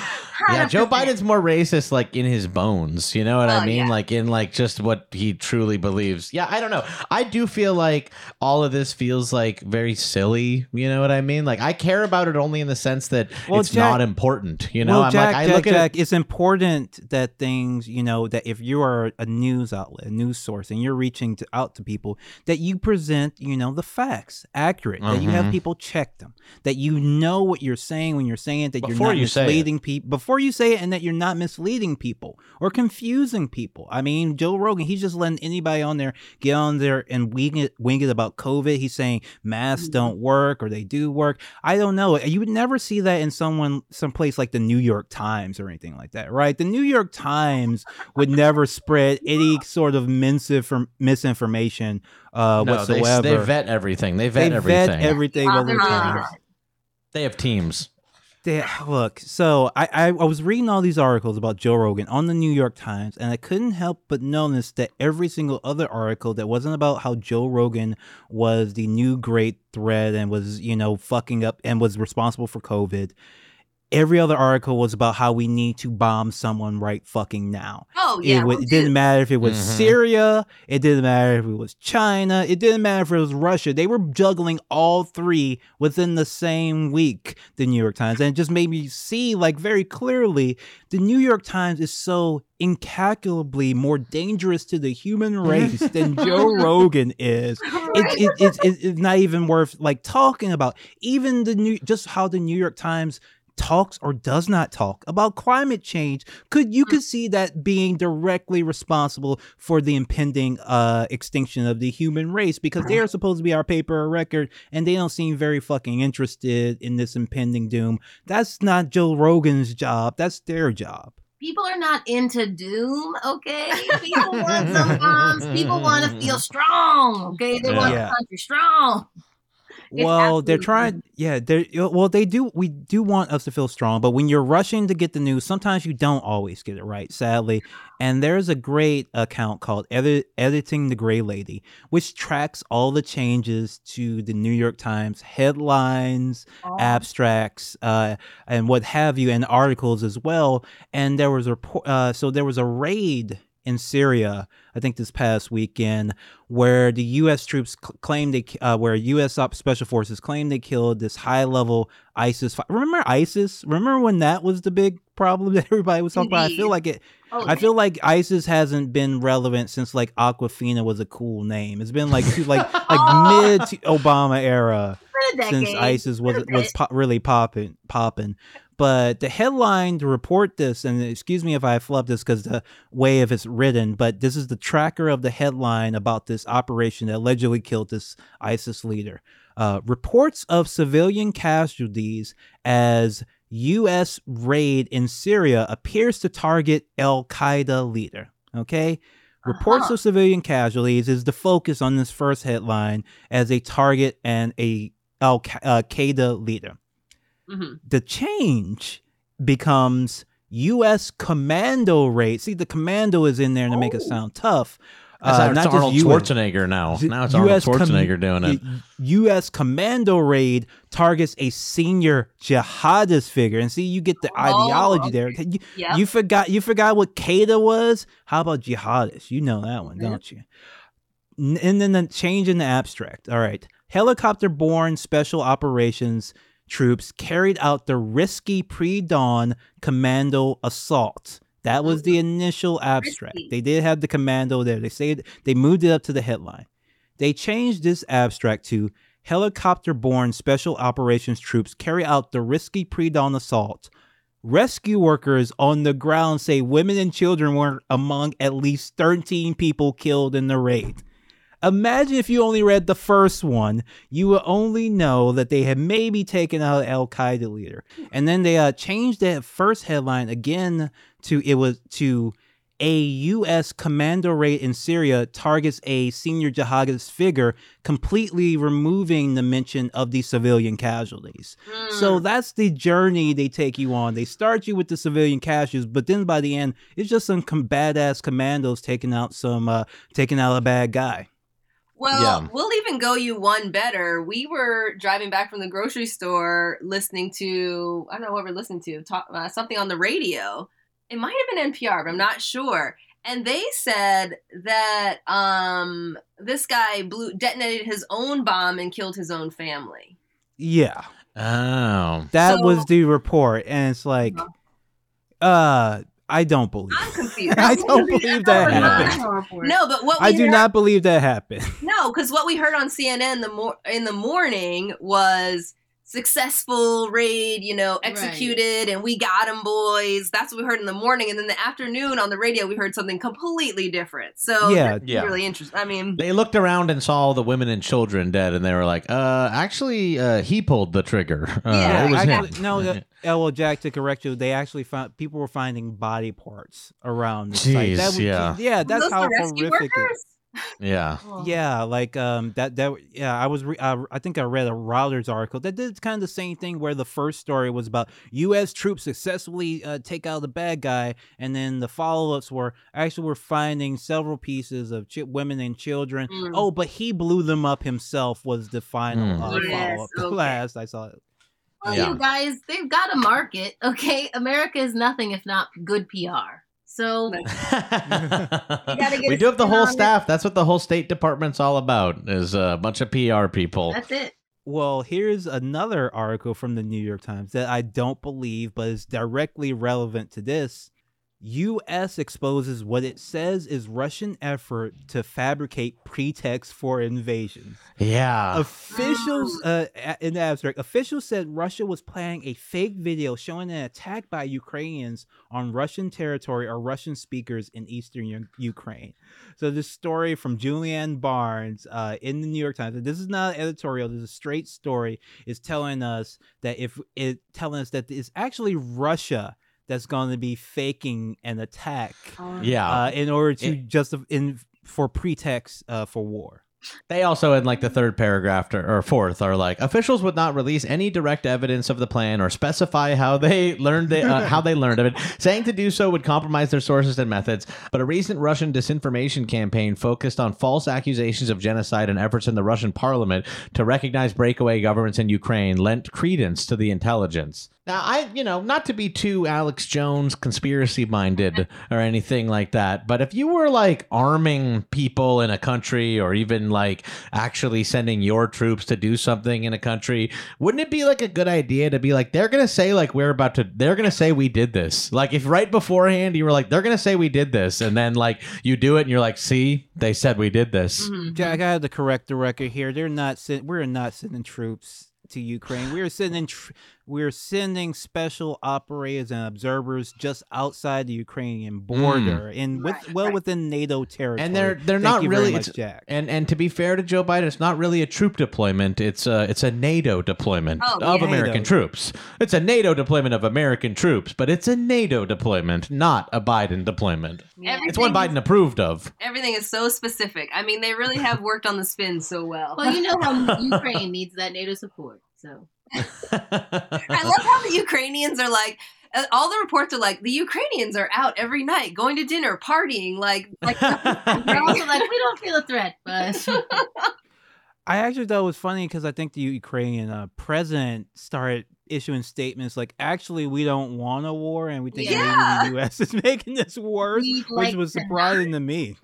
yeah, Joe Biden's more racist, like in his bones. You know what I Oh, mean? yeah. Like in like just what he truly believes. Yeah, I don't know. I do feel like all of this feels like very silly. You know what I mean? Like I care about it only in the sense that Well, it's Jack- not important. You know, well, I'm Jack, like I Jack, look at Jack, it's important that things, you know, that if you are a news outlet, a news source, and you're reaching to, out to people, that you present, you know, the facts accurate, that you have Mhm. people check them, that you know what you're saying when you're saying it, that Before you're not you misleading people before you say it, and that you're not misleading people or confusing people. I mean, Joe Rogan, he's just letting anybody on there get on there and wing it, wing it about COVID. He's saying masks don't work or they do work. I don't know. You would never see that in someone, someplace like the New York Times or anything like that, right? The New York Times would never spread any sort of misinformation uh, no, they, whatsoever. they vet everything. They vet They everything. vet everything Yeah, over time. they have teams. Look, so I, I I was reading all these articles about Joe Rogan on the New York Times, and I couldn't help but notice that every single other article that wasn't about how Joe Rogan was the new great threat and was you know fucking up and was responsible for COVID. Every other article was about how we need to bomb someone right fucking now. oh yeah, it, wa- we it didn't matter if it was Mhm. Syria. It didn't matter if it was China. It didn't matter if it was Russia. They were juggling all three within the same week. The New York Times, and it just made me see like very clearly the New York Times is so incalculably more dangerous to the human [laughs] race than Joe Rogan is. [laughs] It, it, it, it, it's not even worth like talking about. Even the new, just how the New York Times talks or does not talk about climate change could you could see that being directly responsible for the impending uh extinction of the human race because they are supposed to be our paper record and they don't seem very fucking interested in this impending doom that's not joe rogan's job that's their job people are not into doom, okay? People want some bombs. People want to feel [laughs] strong, okay? They want Yeah. the country strong. Well, they're trying. Yeah, they're well. They do. We do want us to feel strong, but when you're rushing to get the news, sometimes you don't always get it right. Sadly, and there's a great account called Edit, "Editing the Gray Lady," which tracks all the changes to the New York Times headlines, Oh, abstracts, uh, and what have you, and articles as well. And there was a report. Uh, so there was a raid in Syria, I think this past weekend, where the U.S. troops cl- claimed they, uh, where U.S. op- special forces claimed they killed this high-level ISIS. Fi- Remember ISIS? Remember when that was the big problem [laughs] that everybody was talking about? I feel like it. oh, I feel like ISIS hasn't been relevant since like Awkwafina was a cool name. It's been like two- like [laughs] like Oh. mid Obama era since. ISIS was was po- really popping popping. But the headline to report this, and excuse me if I flub this because the way of it's written, but this is the tracker of the headline about this operation that allegedly killed this ISIS leader. Uh, reports of civilian casualties as U.S. raid in Syria appears to target Al Qaeda leader. Okay. Reports Uh-huh. of civilian casualties is the focus on this first headline as a target and a Al Qaeda leader. Mhm. The change becomes U.S. commando raid. See, the commando is in there to make it Oh. sound tough. Uh, how it's not just Arnold US. Schwarzenegger now. Now it's Arnold US com- Schwarzenegger doing it. U.S. commando raid targets a senior jihadist figure, and see, you get the Oh, ideology there. You, Yep. you forgot, you forgot what Qaeda was. How about jihadist? You know that one, Yeah. don't you? And then the change in the abstract. All right, helicopter-borne special operations troops carried out the risky pre-dawn commando assault. That was the mm-hmm. initial abstract. Risky. They did have the commando there. They say they moved it up to the headline. They changed this abstract to helicopter borne special operations troops carry out the risky pre dawn assault. Rescue workers on the ground say women and children were among at least 13 people killed in the raid. Imagine if you only read the first one, you would only know that they had maybe taken out an Al Qaeda leader. And then they uh, changed that first headline again to it was to a U.S. commando raid in Syria targets a senior jihadist figure, completely removing the mention of the civilian casualties. So Mm. that's the journey they take you on. They start you with the civilian casualties, but then by the end, it's just some com- badass commandos taking out some, uh, taking out a bad guy. Well, Yeah. we'll even go you one better. We were driving back from the grocery store listening to, I don't know what we're listening to, talk, uh, something on the radio. It might have been NPR, but I'm not sure. And they said that um, this guy blew, detonated his own bomb and killed his own family. Yeah, Oh. that So- was the report, and it's like, uh, I don't believe. I'm confused. [laughs] I don't believe that [laughs] happened. No, but what we I do heard- not believe that happened. No, because what we heard on CNN the mor- in the morning was successful raid, you know, executed, and we got him, boys. That's what we heard in the morning, and then the afternoon on the radio we heard something completely different. So Yeah. Yeah. really interesting. I mean, They looked around and saw all the women and children dead, and they were like, "Uh, actually, uh, he pulled the trigger. Uh, Yeah, it was actually, him." no, well, [laughs] Jack, to correct you, they actually found people were finding body parts around the site. That was, yeah. yeah, that's those how horrific it workers? Yeah. [laughs] Yeah, like um that that yeah, I was re- uh, I think I read a Reuters article that did kind of the same thing where the first story was about U.S. troops successfully uh, take out the bad guy, and then the follow-ups were actually we're finding several pieces of ch- women and children. Mm. Oh, but he blew them up himself was the final Mm. uh, Yes, follow-up. [laughs] okay. Last I saw it. Well, Yeah. you guys, they've got a market, okay? America is nothing if not good PR. So gotta [laughs] get we do have the whole on it. staff. That's what the whole State Department's all about. Is a bunch of PR people. that's it. Well, here's another article from the New York Times that I don't believe, but is directly relevant to this. U.S. exposes what it says is Russian effort to fabricate pretext for invasion. Yeah. Officials, uh, in the abstract, officials said Russia was planning a fake video showing an attack by Ukrainians on Russian territory or Russian speakers in eastern U- Ukraine. So this story from Julian Barnes uh, in the New York Times. This is not an editorial. This is a straight story. Is telling us that if it telling us that it's actually Russia that's going to be faking an attack yeah. uh, in order to It- justify in for pretext uh, for war. They also, in like the third paragraph to, or fourth, are like officials would not release any direct evidence of the plan or specify how they learned the, uh, how they [laughs] learned of it. Saying to do so would compromise their sources and methods. But a recent Russian disinformation campaign focused on false accusations of genocide and efforts in the Russian parliament to recognize breakaway governments in Ukraine lent credence to the intelligence. Now, I, you know, not to be too Alex Jones conspiracy minded [laughs] or anything like that, but if you were like arming people in a country or even like actually sending your troops to do something in a country, wouldn't it be like a good idea to be like, they're going to say, like, we're about to, they're going to say we did this? Like, if right beforehand you were like, they're going to say we did this, and then like you do it and you're like, see, they said we did this. Mhm. Jack, I have to correct the record here. They're not send- we're not sending troops to Ukraine. We're sending tr- we're sending special operators and observers just outside the Ukrainian mm. border and with Right, well right. within NATO territory. And they're they're Thank not you very really much, it's, Jack. and and to be fair to Joe Biden, it's not really a troop deployment. It's a it's a NATO deployment Oh, of yeah. American NATO. troops. It's a NATO deployment of American troops, but it's a NATO deployment, not a Biden deployment. Yeah. It's one Everything Biden approved of. Everything is so specific. I mean, they really have worked on the spin so well. Well, you know how [laughs] Ukraine needs that NATO support. So I love how the Ukrainians are like. uh, All the reports are like the Ukrainians are out every night, going to dinner, partying, like like. [laughs] they're also like, we don't feel a threat, but [laughs] [laughs] I actually thought it was funny because I think the Ukrainian uh, president started issuing statements like, "Actually, we don't want a war, and we think Yeah. maybe the U.S. is making this worse," we'd which like was to surprising to me.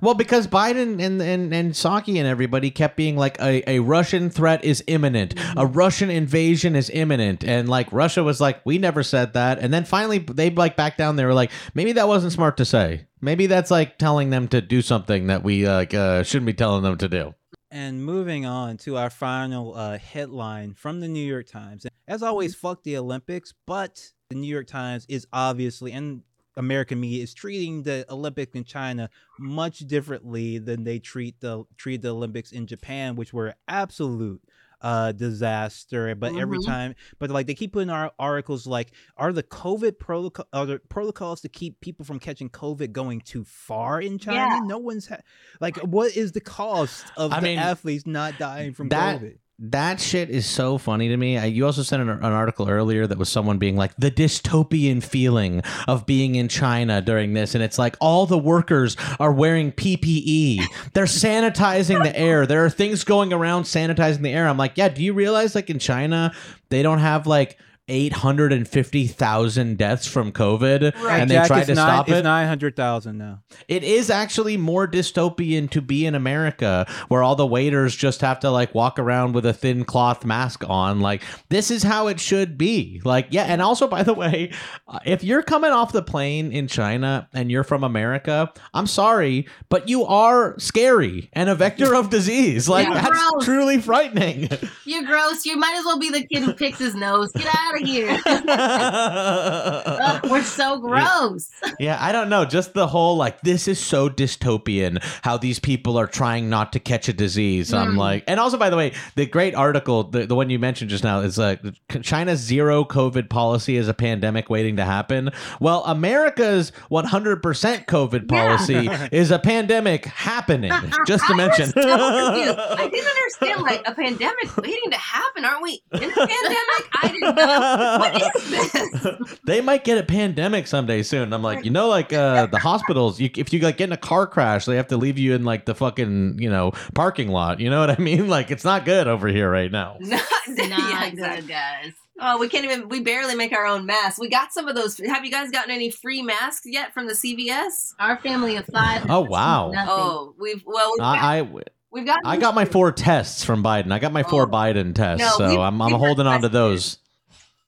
Well, because Biden and and and Psaki and everybody kept being like a, a Russian threat is imminent, a Russian invasion is imminent, and like Russia was like, we never said that, and then finally they like back down. They were like, maybe that wasn't smart to say. Maybe that's like telling them to do something that we uh, like uh, shouldn't be telling them to do. And moving on to our final uh, headline from the New York Times. As always, fuck the Olympics, but the New York Times is obviously, and American media is treating the Olympics in China much differently than they treat the treat the Olympics in Japan, which were absolute uh disaster but every Mhm. time but like they keep putting our articles like are the covid protocol are the protocols to keep people from catching covid going too far in china Yeah. no one's ha- like what is the cost of I the mean, athletes not dying from that- covid That shit is so funny to me. I, you also sent an, an article earlier that was someone being like the dystopian feeling of being in China during this, and it's like all the workers are wearing PPE. They're sanitizing the air. There are things going around sanitizing the air. I'm like, yeah. Do you realize like in China they don't have like 850,000 deaths from COVID Right. and they Jack, tried to nine- stop It's 900,000 now It is actually more dystopian to be in America where all the waiters just have to like walk around with a thin cloth mask on. Like, this is how it should be. Like, yeah. And also, by the way, uh, if you're coming off the plane in China and you're from America, I'm sorry, but you are scary and a vector of disease. Like, Yeah. that's Gross. truly frightening. you're gross. You might as well be the kid who picks his nose. Get out here. [laughs] Ugh, we're so gross. Yeah, I don't know. Just the whole like this is so dystopian how these people are trying not to catch a disease. I'm Mm. like, and also by the way, the great article, the, the one you mentioned just now, is like China's zero COVID policy is a pandemic waiting to happen. Well, America's 100% COVID policy [laughs] is a pandemic happening. Just to [laughs] I mention. I didn't understand like a pandemic waiting to happen. Aren't we in a pandemic? I didn't know. What is [laughs] this? they might get a pandemic someday soon. I'm like, you know, like uh, the hospitals. You, if you like get in a car crash, they have to leave you in like the fucking you know parking lot. You know what I mean? [laughs] Like it's not good over here right now. [laughs] Not, It's not yeah, good, guys. Oh, we can't even. We barely make our own masks. We got some of those. Have you guys gotten any free masks yet from the CVS? Our family of five. Oh, wow. Nothing. Oh, we've well, we've got, I, I we've got I got my four tests from Biden. I got my four Oh. Biden tests, No, so we- I'm I'm holding on to those.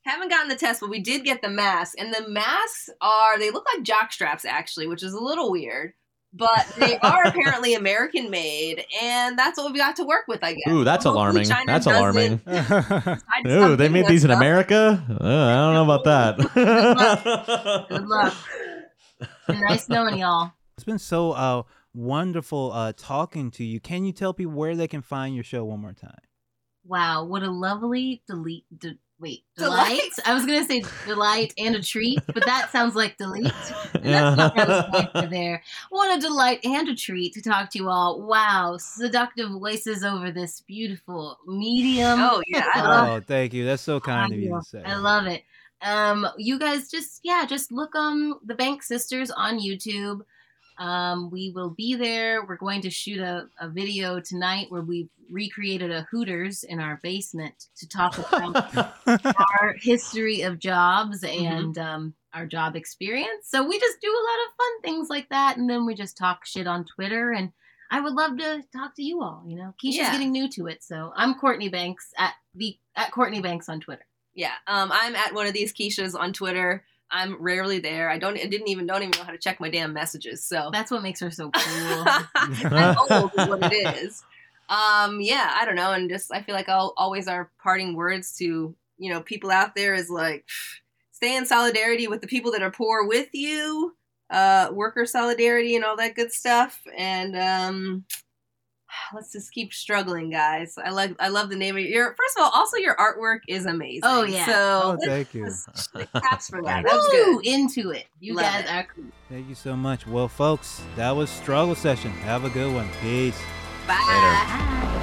haven't gotten the test, but we did get the mask, and the masks are they look like jock straps actually, which is a little weird. But they [laughs] are apparently American made, and that's what we've got to work with, I guess. Ooh, that's Hopefully alarming. China That's alarming. [laughs] Ooh, they made us these in stuff. America. Uh, I don't know about that. Good luck. [laughs] Been nice knowing y'all. it's been so uh wonderful uh talking to you can you tell people where they can find your show one more time Wow, what a lovely delete. De- wait, [laughs] delight? Delight? I was gonna say delight and a treat, but that sounds like delete. And [laughs] [laughs] that's not really the answer there. What a delight and a treat to talk to you all. Wow, seductive voices over this beautiful medium. Oh yeah, I I love Oh, thank you. That's so kind of you I to say. I love it. Um, you guys just yeah, just look um the Bank Sisters on YouTube. Um, we will be there. We're going to shoot a, a video tonight where we recreated a Hooters in our basement to talk [laughs] about our history of jobs and um, our job experience. So we just do a lot of fun things like that, and then we just talk shit on Twitter. And I would love to talk to you all. You know, Keisha's Yeah. getting new to it, so I'm Courtney Banks at the at Courtney Banks on Twitter. Yeah, um, I'm at one of these Keishas on Twitter. I'm rarely there. I don't. I didn't even don't even know how to check my damn messages. So That's what makes her so [laughs] cool. I'm old is what it is. Um, yeah, I don't know, and just I feel like I'll always our parting words to you know people out there is like stay in solidarity with the people that are poor with you, uh, worker solidarity and all that good stuff, and um. [sighs] Let's just keep struggling, guys. I like I love the name of your. First of all, also your artwork is amazing. Oh, yeah. So Oh, thank you. let's- [laughs] Caps for that. That's Woo! good. Into it. You Love guys it. are cool. Thank you so much. Well, folks, that was Struggle Session. Have a good one. Peace. Bye.